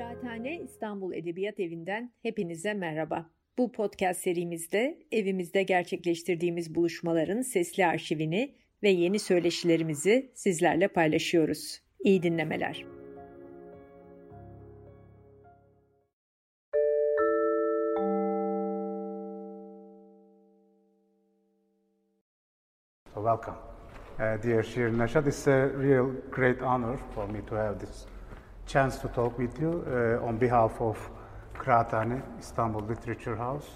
Kıraathane İstanbul Edebiyat Evi'nden hepinize merhaba. Bu podcast serimizde evimizde gerçekleştirdiğimiz buluşmaların sesli arşivini ve yeni söyleşilerimizi sizlerle paylaşıyoruz. İyi dinlemeler. Welcome, uh, dear Shirin Nashat. It's a real great honor for me to have this chance to talk with you uh, on behalf of Kıraathane Istanbul Literature House.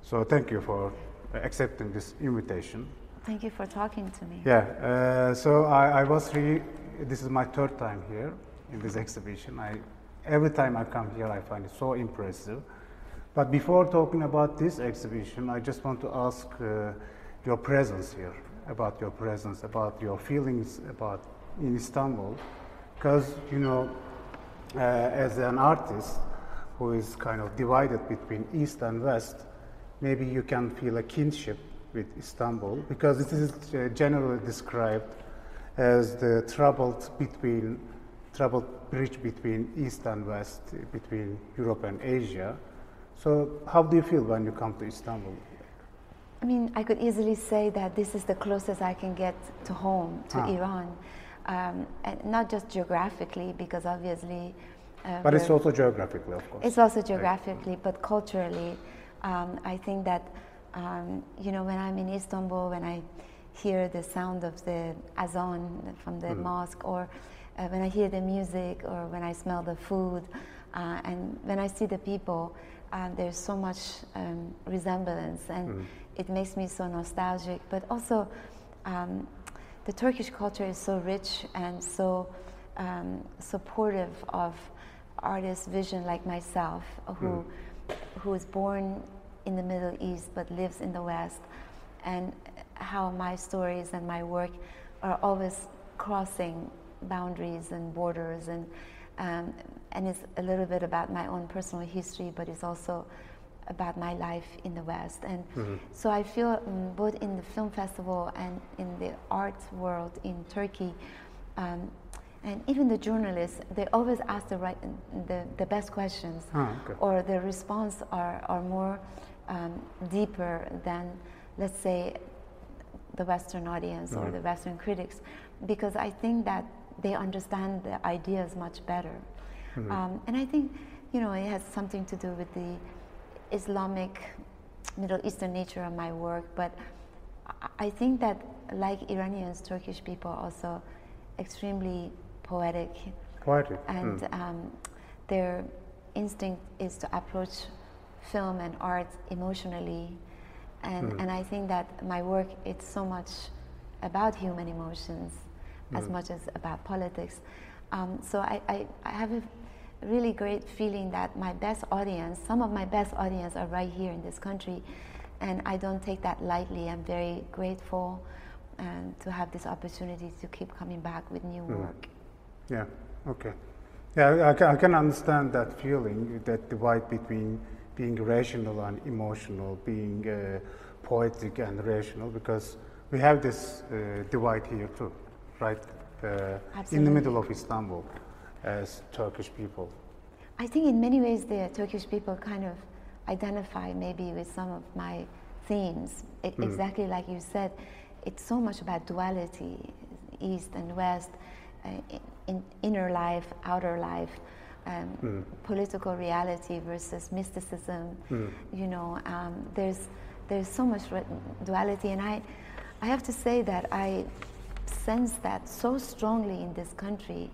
So thank you for accepting this invitation. Thank you for talking to me. Yeah, uh, so I, I was really, this is my third time here in this exhibition. I, every time I come here, I find it so impressive. But before talking about this exhibition, I just want to ask uh, your presence here, about your presence, about your feelings about in Istanbul, because you know, uh, as an artist who is kind of divided between East and West, maybe you can feel a kinship with Istanbul because this is uh, generally described as the troubled between troubled bridge between East and West, between Europe and Asia. So, how do you feel when you come to Istanbul? I mean, I could easily say that this is the closest I can get to home, to Ah. Iran. Um, and not just geographically, because obviously. Uh, But it's also geographically, of course. It's also geographically, but culturally, um, I think that um, you know when I'm in Istanbul, when I hear the sound of the azan from the mosque, or uh, when I hear the music, or when I smell the food, uh, and when I see the people, um, there's so much um, resemblance, and it makes me so nostalgic. But also, um, the Turkish culture is so rich and so um, supportive of artists' vision like myself, who who was born in the Middle East but lives in the West, and how my stories and my work are always crossing boundaries and borders, and um, and it's a little bit about my own personal history, but it's also about my life in the West. And so I feel um, both in the film festival and in the art world in Turkey, um, and even the journalists, they always ask the right, the, the best questions, okay. or the response are, are more um, deeper than, let's say, the Western audience or the Western critics, because I think that they understand the ideas much better. Um, and I think, you know, it has something to do with the Islamic, Middle Eastern nature of my work, but I- think that, like Iranians, Turkish people are also extremely poetic Poetic. and Mm. um, their instinct is to approach film and art emotionally and, and i think that my work it's so much about human emotions as much as about politics um, so I, I, I have a really great feeling that my best audience some of my best audience are right here in this country and i don't take that lightly. I'm very grateful and to have this opportunity to keep coming back with new work. Yeah, okay. Yeah, I- I can, understand that feeling, that divide between being rational and emotional, being uh, poetic and rational, because we have this uh, divide here too, right? Uh, in the middle of Istanbul as Turkish people. I think in many ways the Turkish people kind of identify maybe with some of my themes. E- Exactly like you said, it's so much about duality, East and West, uh, in, in inner life, outer life, um, political reality versus mysticism. You know, um, there's there's so much re- duality, and I I have to say that I sense that so strongly in this country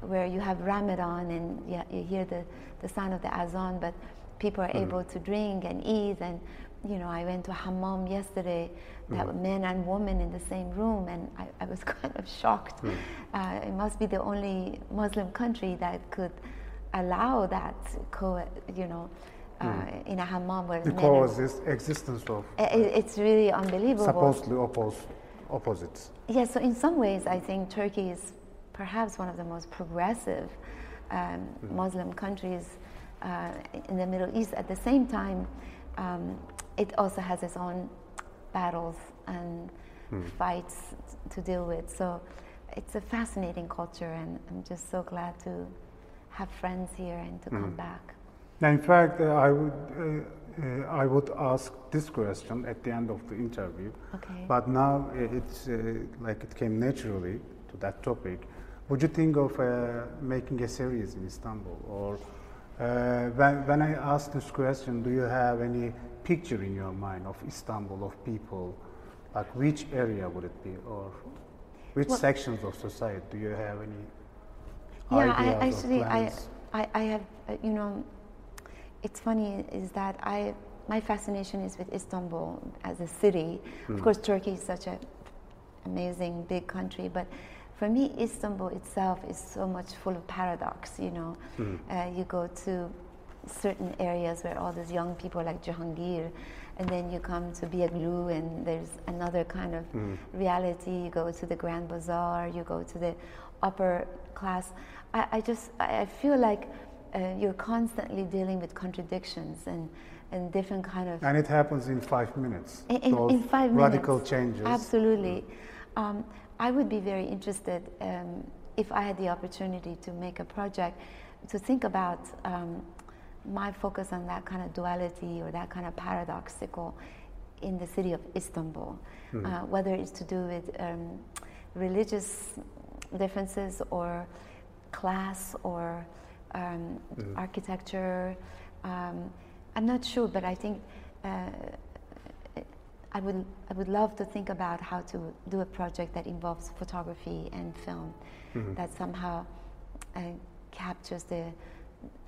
where you have Ramadan and yeah, you hear the, the sound of the azan, but people are able to drink and eat. And, you know, I went to a hammam yesterday, that were men and women in the same room, and I, I was kind of shocked. Uh, it must be the only Muslim country that could allow that, co- you know, uh, in a hammam where Because this existence of I- I- it's really unbelievable. supposedly opposed opposites. Yeah, so in some ways, I think Turkey is perhaps one of the most progressive um, Muslim countries uh, in the Middle East. At the same time, um, it also has its own battles and fights to deal with. So it's a fascinating culture, and I'm just so glad to have friends here and to come back. Now, in fact, uh, I would uh, uh, I would ask this question at the end of the interview. Okay. But now uh, it's uh, like it came naturally to that topic. Would you think of uh, making a series in Istanbul, or uh, when when I ask this question, do you have any picture in your mind of Istanbul of people? Like which area would it be, or which Well- sections of society? Do you have any Yeah, I actually I? I I have uh, you know, it's funny is that I my fascination is with Istanbul as a city. Of course, Turkey is such an amazing big country, but for me, Istanbul itself is so much full of paradox. You know, uh, you go to certain areas where all these young people like Cihangir, and then you come to Beyoğlu, and there's another kind of reality. You go to the Grand Bazaar, you go to the upper class. I, I just I I feel like uh, you're constantly dealing with contradictions and and different kind of And it happens in five minutes. in, in, five radical minutes. changes. Absolutely. Um, I would be very interested um, if I had the opportunity to make a project to think about um, my focus on that kind of duality or that kind of paradoxical in the city of Istanbul, uh, whether it's to do with um, religious differences or class or um, architecture. Um, I'm not sure, but I think uh, I would I would love to think about how to do a project that involves photography and film that somehow uh, captures the.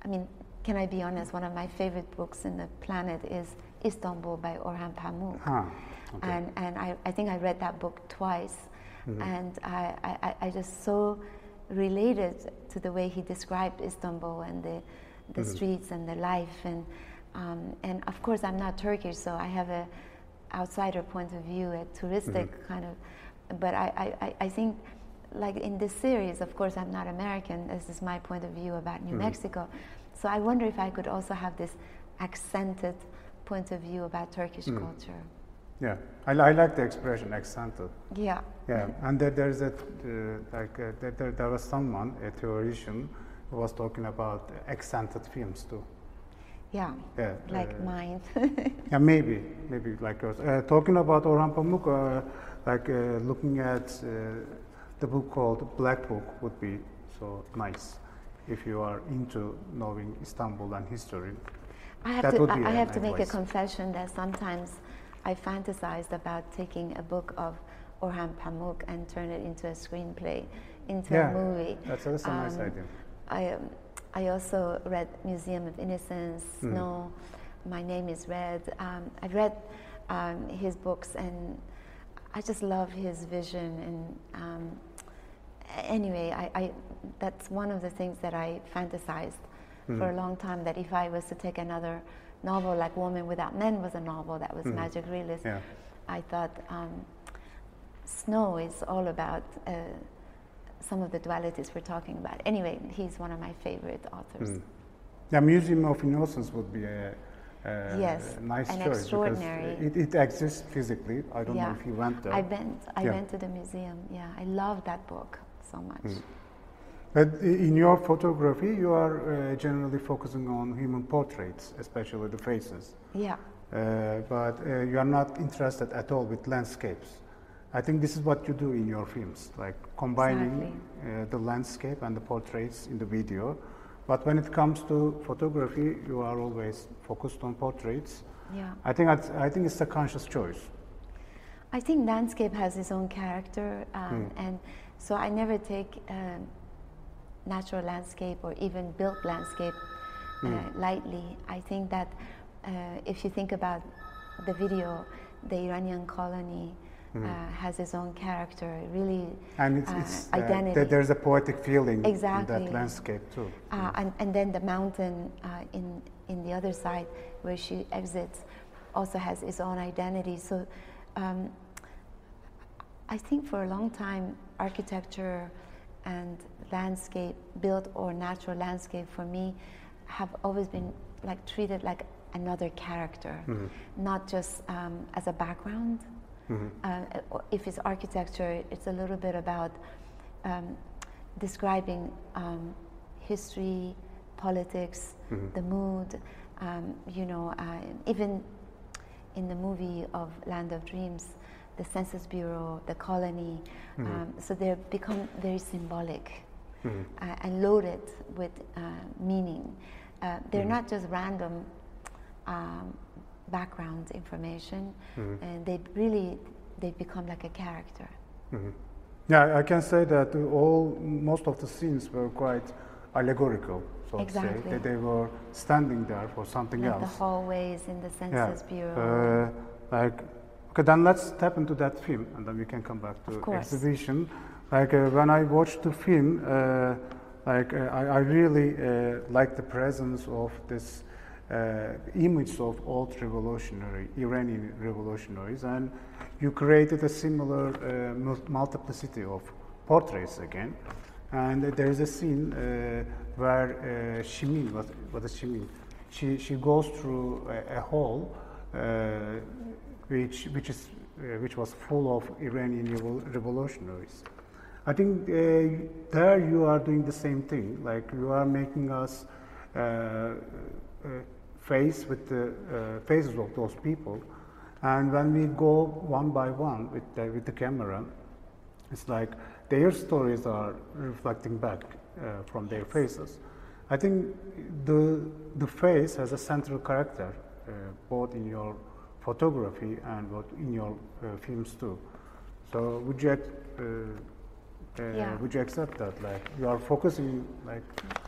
I mean, can I be honest? One of my favorite books in the planet is Istanbul by Orhan Pamuk. Huh. Okay. And, and I, I think I read that book twice, and I, I, I just so related to the way he described Istanbul and the, the streets and the life. And, um, and of course, I'm not Turkish, so I have a outsider point of view, a touristic kind of. But I, I, I- think, like in this series, of course, I'm not American. This is my point of view about New Mexico. So I wonder if I could also have this accented point of view about Turkish culture. Yeah, I, I like the expression accented. Yeah. Yeah, and there, there's a uh, like uh, there, there, there was someone, a theoretician, who was talking about accented films too. Yeah. Yeah, Like uh, mine. Yeah, maybe, maybe like yours. Uh, talking about Orhan Pamuk, uh, like uh, looking at uh, the book called Black Book would be so nice if you are into knowing Istanbul and history. I have That to, I, I have to make a confession that sometimes I fantasized about taking a book of Orhan Pamuk and turn it into a screenplay, into Yeah, a movie. that's- that's a nice Um, idea. I, um, I also read Museum of Innocence, Hmm. Snow, My Name is Red. Um, I've read um, his books and I just love his vision. And um, anyway, I, I, that's one of the things that I fantasized Hmm. for a long time that if I was to take another novel like Woman Without Men was a novel that was magic realist. Yeah. I thought um, Snow is all about uh, some of the dualities we're talking about. Anyway, he's one of my favorite authors. Mm. Yeah, Museum of Innocence would be a, a Yes, nice an choice extraordinary- because it, it exists physically. I don't know if you went there. I went. I Yeah. went to the museum. Yeah, I love that book so much. Mm. But in your photography, you are uh, generally focusing on human portraits, especially the faces. Yeah, Uh, but uh, you are not interested at all with landscapes. I think this is what you do in your films, like combining uh, the landscape and the portraits in the video. But when it comes to photography, you are always focused on portraits. yeah. I think I think it's a conscious choice. I think landscape has its own character, um, Mm. and so I never take um, natural landscape or even built landscape uh, Mm. lightly. I think that uh, if you think about the video, the Iranian colony uh, has its own character, really Mm. And it's, uh, it's uh, identity. there- there's a poetic feeling in Exactly. that landscape too. Uh, and, and then the mountain uh, in, in the other side where she exits also has its own identity. So um, I think for a long time, architecture and landscape, built or natural landscape, for me, have always been like treated like another character, not just um, as a background. Uh, if it's architecture, it's a little bit about um, describing um, history, politics, Mm-hmm. the mood. Um, you know, uh, even in the movie of Land of Dreams, the Census Bureau, the colony. Mm-hmm. Um, so they become very symbolic Mhm. uh, and loaded with uh, meaning. Uh, they're Mhm. not just random um, background information, Mhm. and they really they become like a character. Mhm. Yeah, I can say that all most of the scenes were quite allegorical, so to Exactly. say. That they were standing there for something Like the hallways in the yeah. Census Bureau. Uh, like, okay, then let's step into that film, and then we can come back to exhibition. Like uh, when I watched the film, uh, like uh, I, I really uh, like the presence of this uh, image of old revolutionary Iranian revolutionaries, and you created a similar uh, mul- multiplicity of portraits again. And there is a scene uh, where Shimin, what, is Shimin? She, she goes through a, a hall which, which, is, uh, which was full of Iranian revol- revolutionaries. I think uh, there you are doing the same thing, like you are making us uh, face with the uh, faces of those people, and when we go one by one with the, with the camera, it's like their stories are reflecting back uh, from their faces. I think the the face has a central character, uh, both in your photography and what in your uh, films too. So would you uh, uh, Yeah. would you accept that? Like you are focusing like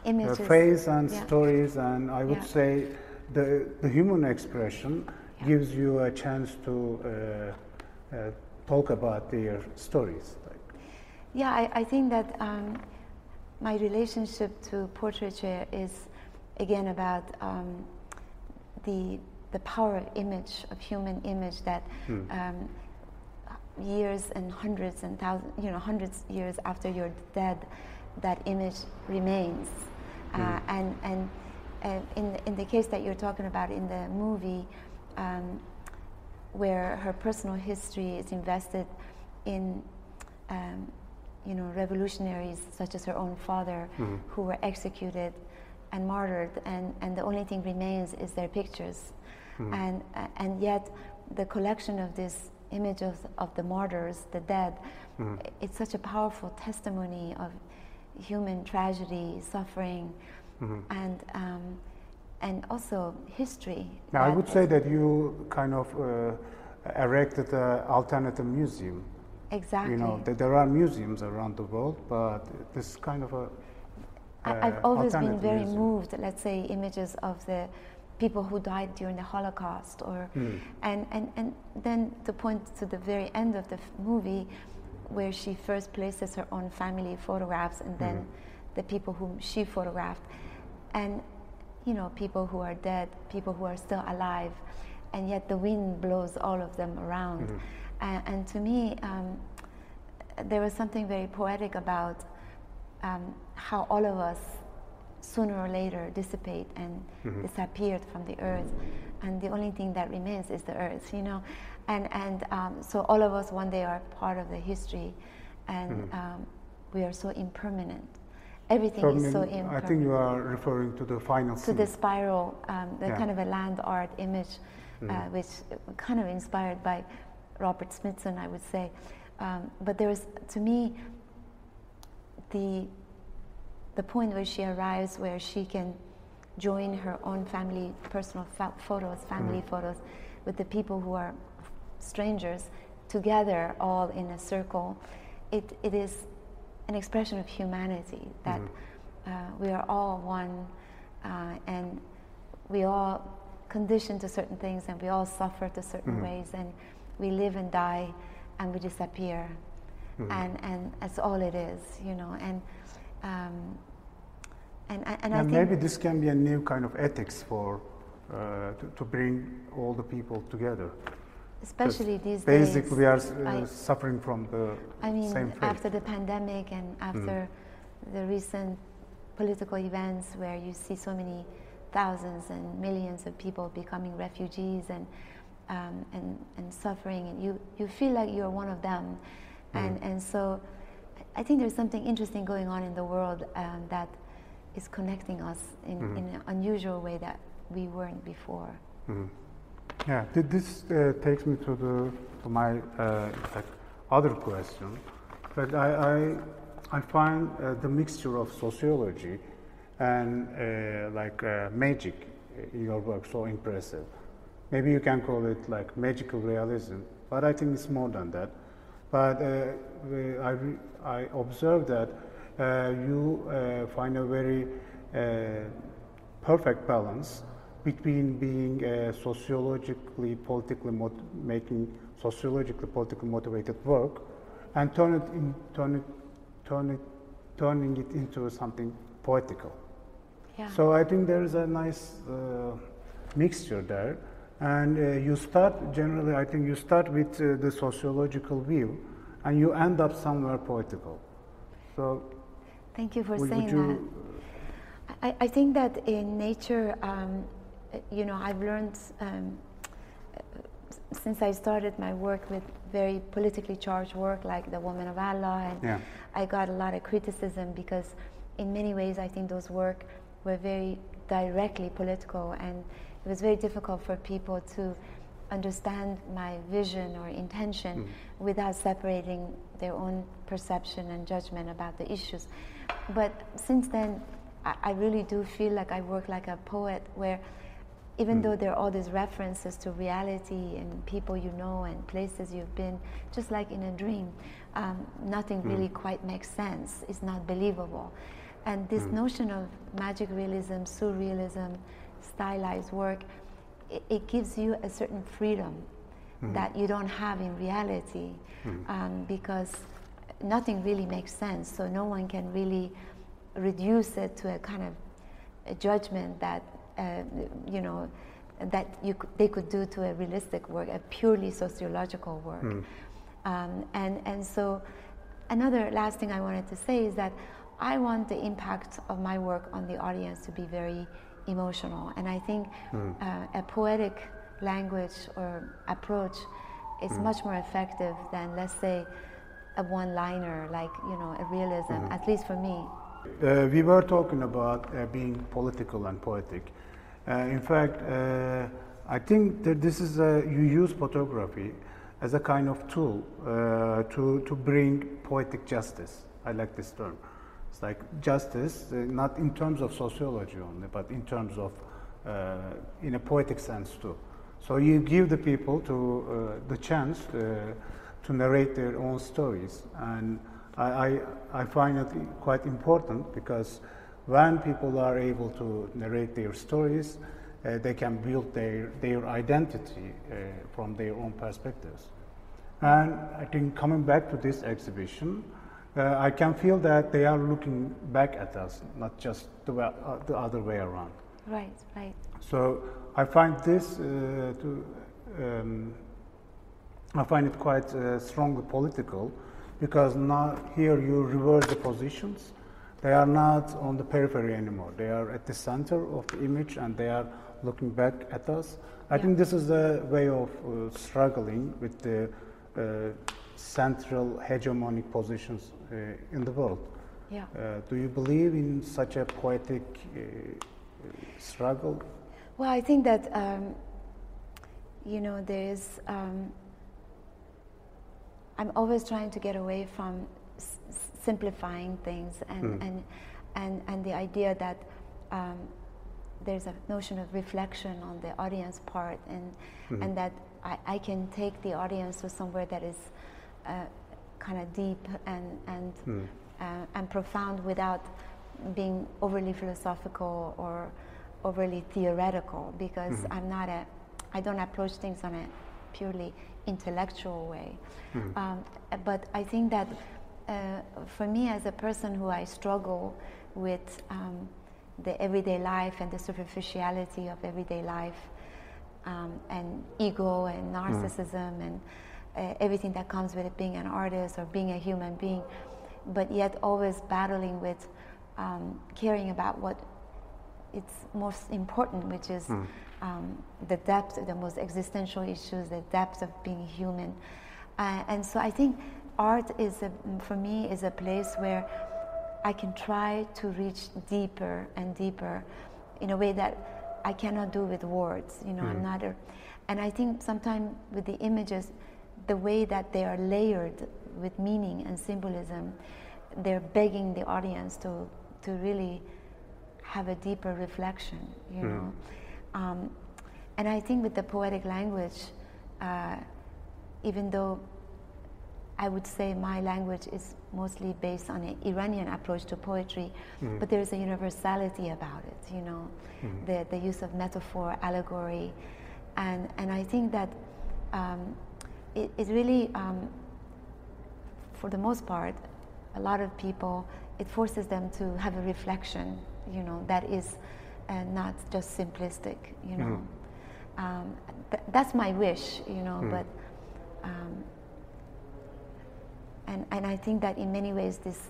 Images. uh, face and Yeah. stories, and I would Yeah. say the the human expression Yeah. gives you a chance to uh, uh, talk about their stories. Like, Yeah, I, I think that um, my relationship to portraiture is again about um, the the power of image of human image that Hmm. um, years and hundreds and thousands, you know, hundreds years after you're dead, that image remains. Uh, and and in in the case that you're talking about in the movie, um, where her personal history is invested in, um, you know, revolutionaries such as her own father, Mhm. who were executed and martyred, and, and the only thing remains is their pictures, Mhm. and uh, and yet the collection of this image of, of the martyrs, the dead, Mhm. it's such a powerful testimony of human tragedy, suffering, Mhm. and um, and also history. Now, I would say that you kind of uh, erected an alternative museum. exactly. You know, that there are museums around the world, but this kind of a I- I've uh, always been very museum. moved, let's say, images of the people who died during the Holocaust, or Mm. and, and, and then to point to the very end of the f- movie, where she first places her own family photographs, and then Mm-hmm. the people whom she photographed, and you know, people who are dead, people who are still alive, and yet the wind blows all of them around. Mhm. And, and to me, um, there was something very poetic about um, how all of us sooner or later dissipate and Mhm. disappeared from the earth and the only thing that remains is the earth you know and and um, so all of us one day are part of the history and Mhm. um, we are so impermanent everything is so I think you are referring to the final to scene. the spiral, um, the Yeah. kind of a land art image, uh, Mhm. which kind of inspired by Robert Smithson, I would say. Um, but there was, to me, the the point where she arrives, where she can join her own family, personal fa- photos, family Mhm. photos, with the people who are strangers, together, all in a circle. It, it is an expression of humanity that Mhm. uh, we are all one uh, and we all conditioned to certain things and we all suffer to certain Mhm. ways and we live and die and we disappear Mhm. and and that's all it is you know and um, and and, and I think maybe this can be a new kind of ethics for uh, to, to bring all the people together. Especially these Basically, days we are uh, I- suffering from the I mean, same fate. after the pandemic and after the recent political events where you see so many thousands and millions of people becoming refugees and um, and, and suffering, and you, you feel like you're one of them. And, and so I think there's something interesting going on in the world um, that is connecting us in, mm-hmm. in an unusual way that we weren't before. Mm-hmm. Yeah, this uh, takes me to the to my uh, other question, but I I, I find uh, the mixture of sociology and uh, like uh, magic in your work so impressive. Maybe you can call it like magical realism, but I think it's more than that. But uh, I I observed that you find a very perfect balance between being uh, sociologically, politically making sociologically, politically motivated work, and turn it in, turn it, turn it, turning it into something poetical. Yeah. So I think there is a nice uh, mixture there, and uh, you start generally. I think you start with uh, the sociological view, and you end up somewhere poetical. So, thank you for would, saying would you, that. I, I, think that in nature. Um, you know, I've learned um, since I started my work with very politically charged work like the Woman of Allah, and yeah. I got a lot of criticism because, in many ways, I think those work were very directly political, and it was very difficult for people to understand my vision or intention mm. without separating their own perception and judgment about the issues. But since then, I, I really do feel like I work like a poet where even mm. though there are all these references to reality and people you know and places you've been, just like in a dream, um, nothing mm. really quite makes sense. It's not believable. And this mm. notion of magic realism, surrealism, stylized work, it, it gives you a certain freedom hmm. that you don't have in reality hmm. um, because nothing really makes sense. So no one can really reduce it to a kind of a judgment that uh, you know, that you could, they could do to a realistic work, a purely sociological work. Mm. Um, and, and so, another last thing I wanted to say is that I want the impact of my work on the audience to be very emotional. And I think mm. uh, a poetic language or approach is mm. much more effective than, let's say, a one liner, like, you know, a realism, mm-hmm. at least for me. Uh, we were talking about uh, being political and poetic. Uh, in fact, uh, I think that this is a, you use photography as a kind of tool uh, to, to bring poetic justice. I like this term. It's like justice, not in terms of sociology only, but in terms of, in a poetic sense too. So you give the people to the chance to narrate their own stories. And I, I, I, find it quite important because when people are able to narrate their stories, uh, they can build their, their identity uh, from their own perspectives. And I think coming back to this exhibition, uh, I can feel that they are looking back at us, not just the, uh, the other way around. Right, right. So I find this uh, to, um, I find it quite uh, strongly political because now here you reverse the positions they are not on the periphery anymore. They are at the center of the image and they are looking back at us. I yeah. think this is a way of uh, struggling with the uh, central hegemonic positions uh, in the world. Yeah. Uh, do you believe in such a poetic uh, struggle? Well, I think that um, you know there is. Um, I'm always trying to get away from simplifying things and, mm. and, and, and the idea that um, there's a notion of reflection on the audience part and, mm. and that I, I can take the audience to somewhere that is uh, kind of deep and, and, mm. uh, and profound without being overly philosophical or overly theoretical because mm-hmm. I'm not a, I don't approach things on a purely intellectual way. Mm. Um, but I think that uh, for me as a person who I struggle with um, the everyday life and the superficiality of everyday life um, and ego and mm. narcissism mm. and uh, everything that comes with it being an artist or being a human being but yet always battling with um, caring about what it's most important which is mm. Um, the depth of the most existential issues the depth of being human uh, and so I think art is a, for me is a place where I can try to reach deeper and deeper in a way that I cannot do with words. You know, I'm not a, and I think sometimes with the images, the way that they are layered with meaning and symbolism, they're begging the audience to, to really have a deeper reflection, you know. Um, and I think with the poetic language, uh, even though I would say my language is mostly based on an Iranian approach to poetry, Mm-hmm. but there is a universality about it, you know, Mm-hmm. the, the use of metaphor, allegory, and, and I think that um, it, it really, um, for the most part, a lot of people, it forces them to have a reflection, you know, that is uh, not just simplistic, you know. Um, th- that's my wish, you know, but um, and, and I think that in many ways this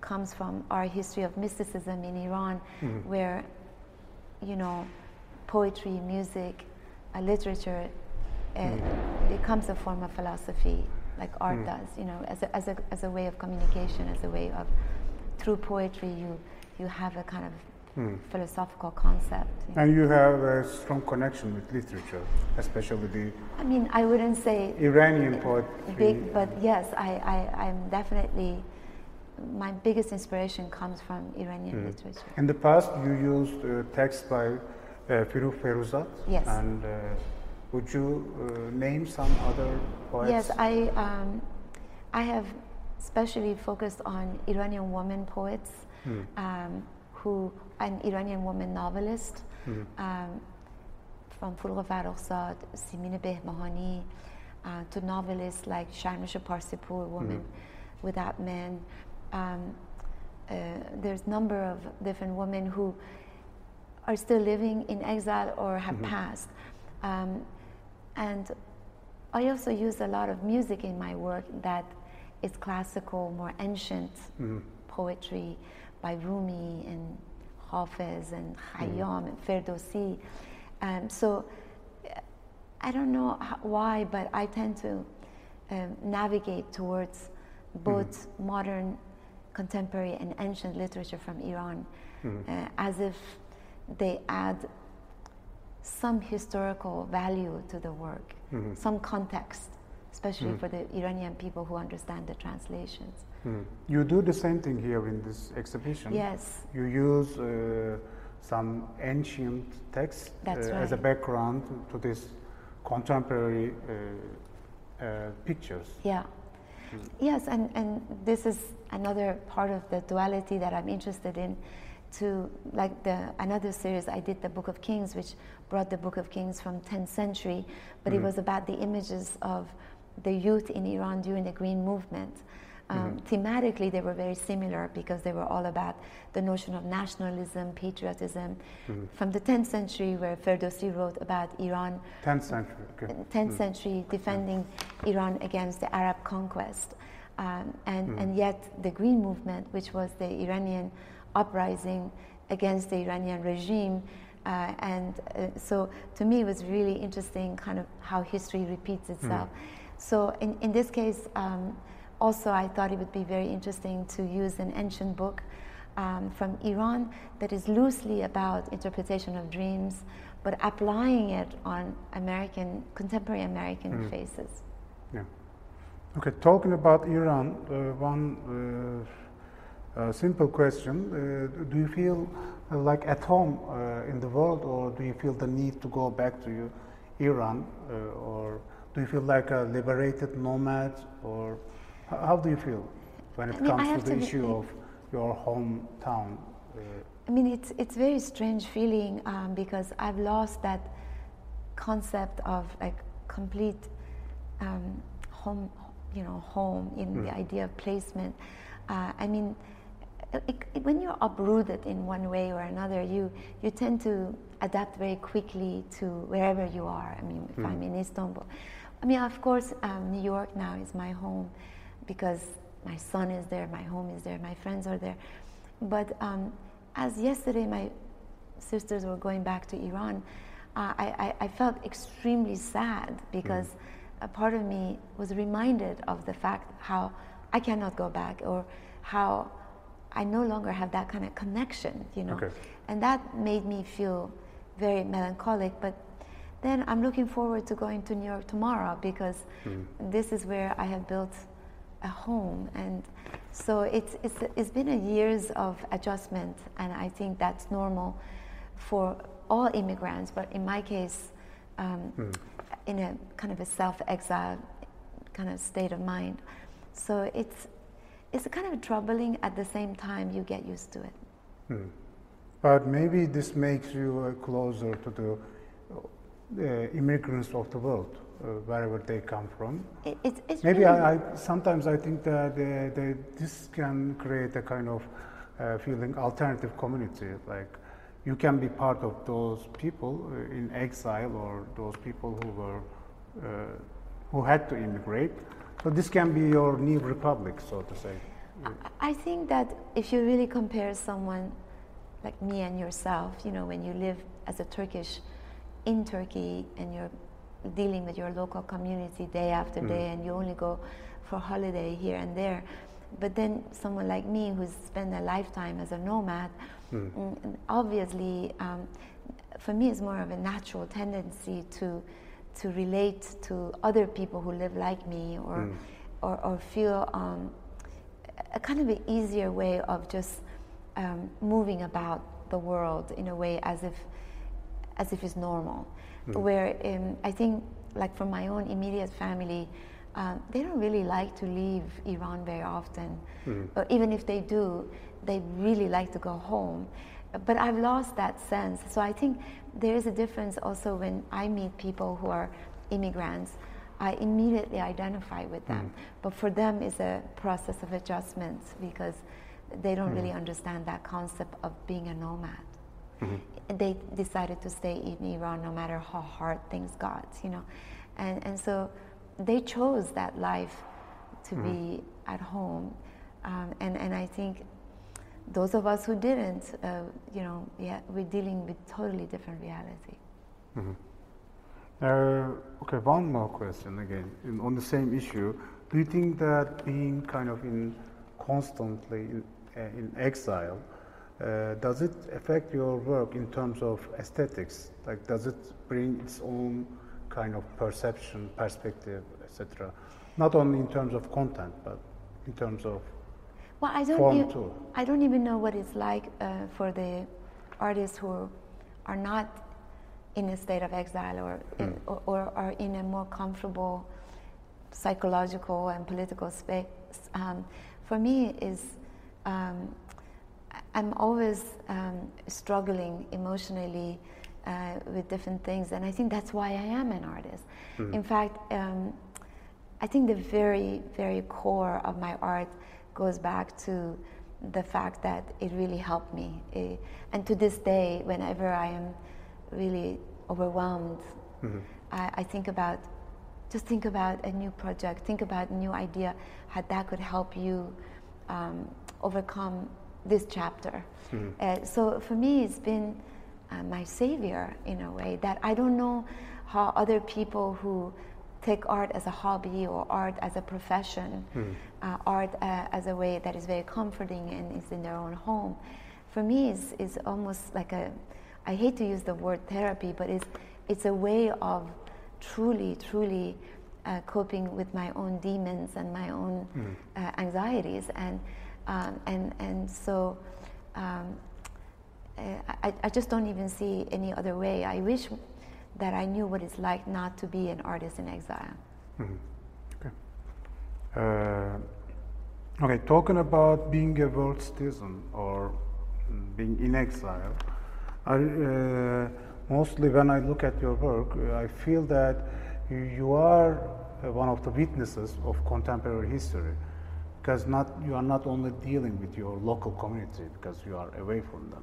comes from our history of mysticism in Iran, where, you know, poetry, music, uh, literature uh, becomes a form of philosophy, like art does, you know, as a, as, a, as a way of communication, as a way of, through poetry, you, you have a kind of philosophical concept. you know. And you have a strong connection with literature, especially the I mean, I wouldn't say Iranian poetry. big, but yes, I, I, I'm definitely, my biggest inspiration comes from Iranian literature. In the past, you used uh, text by uh, Furugh Farrokhzad. Yes. And uh, would you uh, name some other poets? Yes, I, um, I have especially focused on Iranian women poets, um, who, an Iranian woman novelist, um, from Furugh Farrokhzad, Simin Behbahani, uh, to novelists like Shahrnush Parsipur, Woman Without Men. Um, uh, there's a number of different women who are still living in exile or have passed. Um, and I also use a lot of music in my work that is classical, more ancient poetry by Rumi and Hafez and Khayyam and Ferdowsi. Um, so uh, I don't know how, why, but I tend to um, navigate towards both modern, contemporary, and ancient literature from Iran uh, as if they add some historical value to the work, some context, especially for the Iranian people who understand the translations. Hmm. You do the same thing here in this exhibition. Yes. You use uh, some ancient texts uh, as a background to this contemporary uh, uh, pictures. Yeah. Yes, and, and this is another part of the duality that I'm interested in. To like the another series I did, the Book of Kings, which brought the Book of Kings from 10th century, but it was about the images of the youth in Iran during the Green Movement. Um, Thematically, they were very similar because they were all about the notion of nationalism, patriotism. From the 10th century, where Ferdowsi wrote about Iran 10th century. Okay. 10th century defending Iran against the Arab conquest. Um, and, and yet, the Green Movement, which was the Iranian uprising against the Iranian regime, uh, and uh, so to me, it was really interesting kind of how history repeats itself. So, in, in this case, um, also, I thought it would be very interesting to use an ancient book um, from Iran that is loosely about interpretation of dreams, but applying it on American, contemporary American faces. Yeah. Okay, talking about Iran, uh, one uh, uh, simple question. Uh, do you feel uh, like at home uh, in the world, or do you feel the need to go back to you, Iran, uh, or do you feel like a liberated nomad, or how do you feel when it I mean, comes to the to be- issue of your hometown? Uh, I mean, it's it's very strange feeling um, because I've lost that concept of like complete um, home, you know, home in the idea of placement. Uh, I mean, it, it- when you're uprooted in one way or another, you you tend to adapt very quickly to wherever you are. I mean, if I'm in Istanbul, I mean, of course, um, New York now is my home because my son is there, my home is there, my friends are there. But um, as yesterday, my sisters were going back to Iran, uh, I, I, I felt extremely sad because a part of me was reminded of the fact how I cannot go back or how I no longer have that kind of connection, you know. Okay. And that made me feel very melancholic. But then I'm looking forward to going to New York tomorrow because Mm. this is where I have built a home. And so it's, it's, it's been a years of adjustment, and I think that's normal for all immigrants, but in my case, um, in a kind of a self-exile kind of state of mind. So it's, it's kind of troubling at the same time you get used to it. Hmm. But maybe this makes you uh, closer to the uh, immigrants of the world, uh, wherever they come from. It, it's, it's Maybe really, I, I sometimes I think that uh, they, this can create a kind of uh, feeling alternative community. Like you can be part of those people uh, in exile or those people who were uh, who had to immigrate. So this can be your new republic, so to say. I think that if you really compare someone like me and yourself, you know, when you live as a Turkish in Turkey and you're dealing with your local community day after day and you only go for holiday here and there, but then someone like me who's spent a lifetime as a nomad, mm, obviously um, for me it's more of a natural tendency to to relate to other people who live like me or or, or feel um, a kind of an easier way of just um, moving about the world in a way as if as if it's normal. Where um, I think, like from my own immediate family, um, they don't really like to leave Iran very often. Or even if they do, they really like to go home. But I've lost that sense. So I think there is a difference also when I meet people who are immigrants. I immediately identify with them. But for them, it's a process of adjustment because they don't really understand that concept of being a nomad. And They decided to stay in Iran no matter how hard things got, you know. And, and so they chose that life to be at home. Um, and, and I think those of us who didn't, uh, you know, yeah, we're dealing with totally different reality. Uh, okay, one more question again in, on the same issue. Do you think that being kind of in constantly in, uh, in exile uh, does it affect your work in terms of aesthetics? Like, does it bring its own kind of perception, perspective, etc.? Not only in terms of content, but in terms of Well, I don't. Form e- too. I don't even know what it's like uh, for the artists who are not in a state of exile or, in, or, or are in a more comfortable psychological and political space. Um, for me, is um, I'm always um, struggling emotionally uh, with different things, and I think that's why I am an artist. In fact, um, I think the very, very core of my art goes back to the fact that it really helped me. Eh, and to this day, whenever I am really overwhelmed, I, I think about just think about a new project, think about a new idea, how that could help you um, overcome this chapter. Uh, so for me, it's been uh, my savior in a way that I don't know how other people who take art as a hobby or art as a profession, uh, art uh, as a way that is very comforting and is in their own home. For me, it's, it's almost like a, I hate to use the word therapy, but it's, it's a way of truly, truly uh, coping with my own demons and my own uh, anxieties. And, um, and, and so um, uh, I, I just don't even see any other way. I wish that I knew what it's like not to be an artist in exile. Uh, okay, talking about being a world citizen or being in exile, I, uh, mostly when I look at your work, I feel that you, are one of the witnesses of contemporary history because not, you are not only dealing with your local community because you are away from them.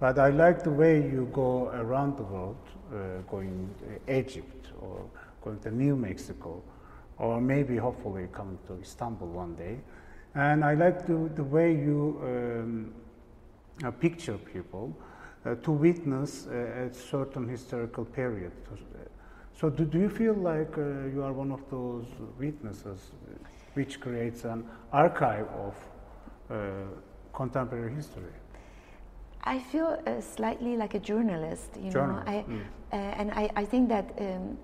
But I like the way you go around the world, uh, going to Egypt or going to New Mexico, or maybe hopefully coming to Istanbul one day. And I like the, the way you um, uh, picture people uh, to witness uh, a certain historical period. So, do, do you feel like uh, you are one of those witnesses uh, which creates an archive of uh, contemporary history? I feel uh, slightly like a journalist, you Journalist, know. I, mm. uh, and I, I think that um,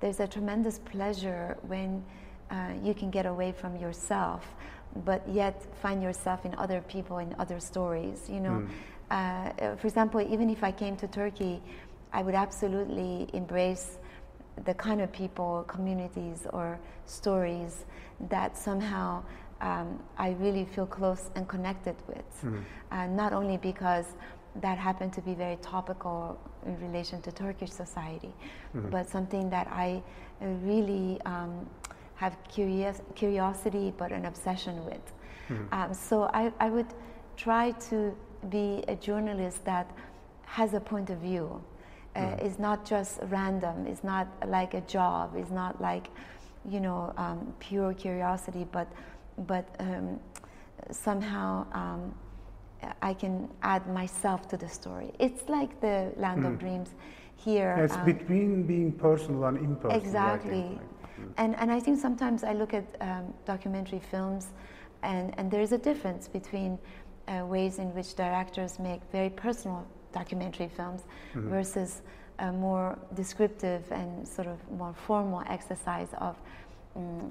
there's a tremendous pleasure when uh, you can get away from yourself, but yet find yourself in other people in other stories. You know, Mm. uh, for example, even if I came to Turkey, I would absolutely embrace the kind of people, communities, or stories that somehow um, I really feel close and connected with. Mhm. Uh, not only because that happened to be very topical in relation to Turkish society, Mhm. but something that I uh, really um, have curious, curiosity but an obsession with. Mhm. Um, so I, I would try to be a journalist that has a point of view. Uh, Mhm. It's not just random. It's not like a job. It's not like, you know, um, pure curiosity. But, but um, somehow um, I can add myself to the story. It's like the Land of Mhm. Dreams here. It's um, between being personal and impersonal. Exactly. like, mm. And, and I think sometimes I look at um, documentary films, and, and there is a difference between uh, ways in which directors make very personal documentary films Mhm. versus a more descriptive and sort of more formal exercise of mm,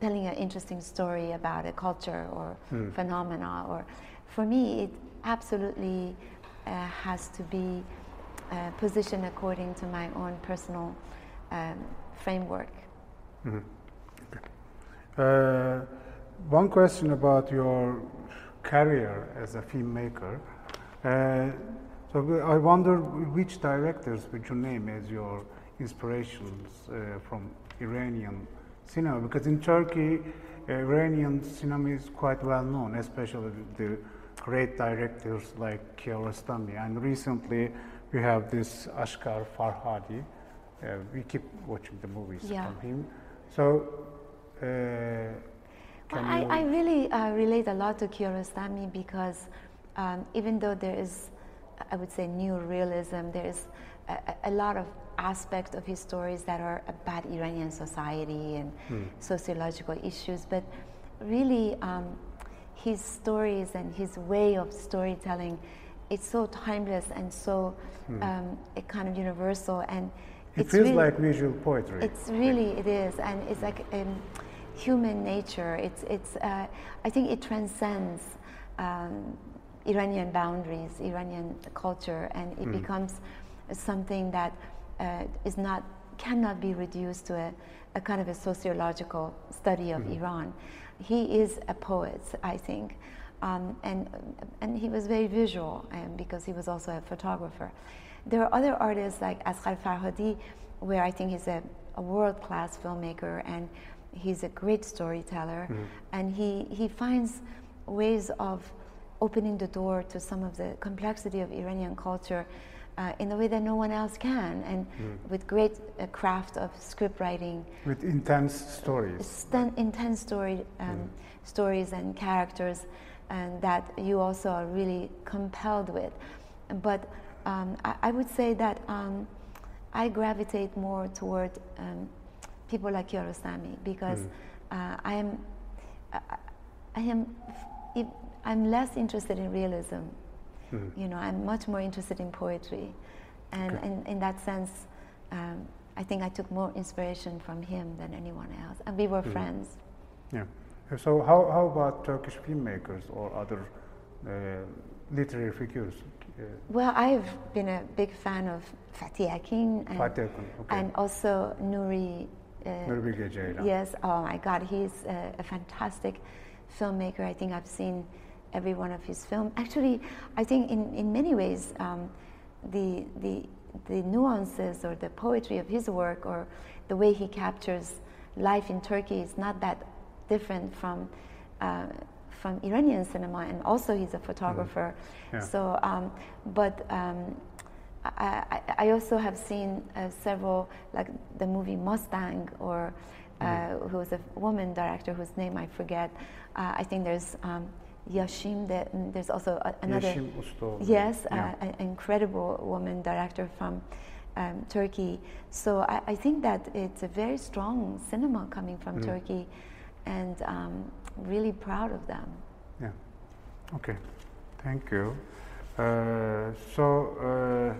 telling an interesting story about a culture or Mm. phenomena. Or for me, it absolutely uh, has to be uh, positioned according to my own personal um, framework. Mhm. Okay. Uh, one question about your career as a filmmaker. So I wonder which directors would you name as your inspirations uh, from Iranian cinema? Because in Turkey, uh, Iranian cinema is quite well known, especially the great directors like Kiarostami. And recently, we have this Asghar Farhadi. Uh, we keep watching the movies Yeah. from him. So, uh, Well, I. I really uh, relate a lot to Kiarostami because um, even though there is, I would say, new realism, there is a, a- lot of aspects of his stories that are about Iranian society and Hmm. sociological issues, but really um, his stories and his way of storytelling, it's so timeless and so um, a kind of universal and it it's feels really, like visual poetry. it's really it is, and it's like um, human nature. It's it's. Uh, I think it transcends um, Iranian boundaries, Iranian culture, and it becomes something that uh, is not cannot be reduced to a, a kind of a sociological study of Iran. He is a poet, I think. Um, and, and he was very visual um, because he was also a photographer. There are other artists like Asghar Farhadi, where I think he's a, a world class filmmaker and he's a great storyteller. And he, he finds ways of opening the door to some of the complexity of Iranian culture uh, in a way that no one else can, and with great uh, craft of script writing, with intense stories. intense story, um, stories and characters, and that you also are really compelled with. But um, I, I would say that um, I gravitate more toward um, people like Kiarostami because uh, I am, I, I am, if- I'm less interested in realism. Mhm. You know, I'm much more interested in poetry, and Okay. in, in that sense, um, I think I took more inspiration from him than anyone else, and we were Mhm. friends. Yeah. So how, how about Turkish filmmakers or other uh, literary figures? Uh, Well, I've been a big fan of Fatih Akin and, Fatih Akın, okay. and also Nuri. Uh, Nuri Bilge Ceylan. Yes, oh my God, he's a, a fantastic filmmaker. I think I've seen every one of his films. Actually, I think in, in many ways, um, the, the, the nuances or the poetry of his work or the way he captures life in Turkey is not that different from, uh, from Iranian cinema. And also, he's a photographer. Yeah. So, um, but um, I, I, also have seen uh, several, like the movie Mustang, or uh, who was a woman director whose name I forget. Uh, I think there's um, Yeşim. And there's also a, another. Ustaoğlu. Yes, Yeah. uh, an incredible woman director from um, Turkey. So I, I think that it's a very strong cinema coming from Mm. Turkey, and um, really proud of them. Yeah. Okay. Thank you. Uh, so, uh,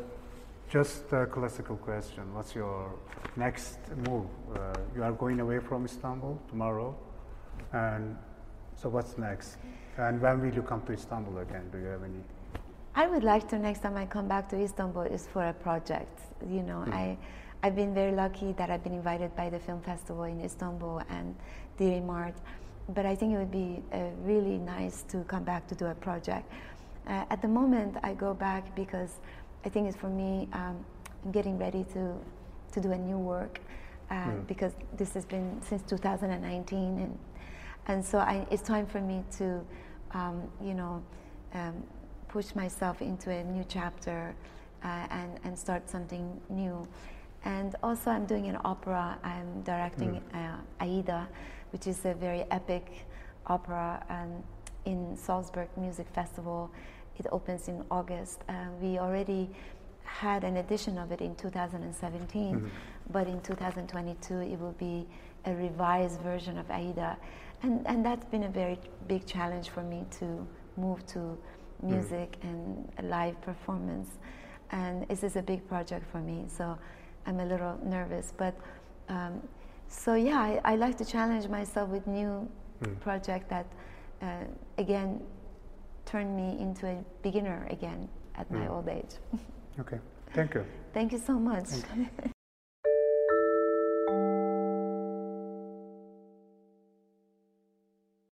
just a classical question. What's your next move? Uh, you are going away from Istanbul tomorrow, and so what's next? And when will you come to Istanbul again? Do you have any? I would like to next time I come back to Istanbul is for a project. You know, mm. I I've been very lucky that I've been invited by the film festival in Istanbul and Dirimart. But I think it would be uh, really nice to come back to do a project. Uh, at the moment, I go back because I think it's for me. Um, I'm getting ready to to do a new work uh, mm. because this has been since 2019, and and so I, it's time for me to, um, you know, um, push myself into a new chapter uh, and and start something new. And also, I'm doing an opera. I'm directing mm. Aida, which is a very epic opera um, in Salzburg Music Festival. It opens in August. Uh, we already had an edition of it in 2017, mm-hmm. but in 2022 it will be a revised version of Aida. And, and that's been a very big challenge for me to move to mm. music mm. and live performance. And this is a big project for me. So I'm a little nervous. But um, so yeah, I, I, like to challenge myself with new mm. project that uh, again turn me into a beginner again at mm. my old age. okay, thank you. Thank you so much.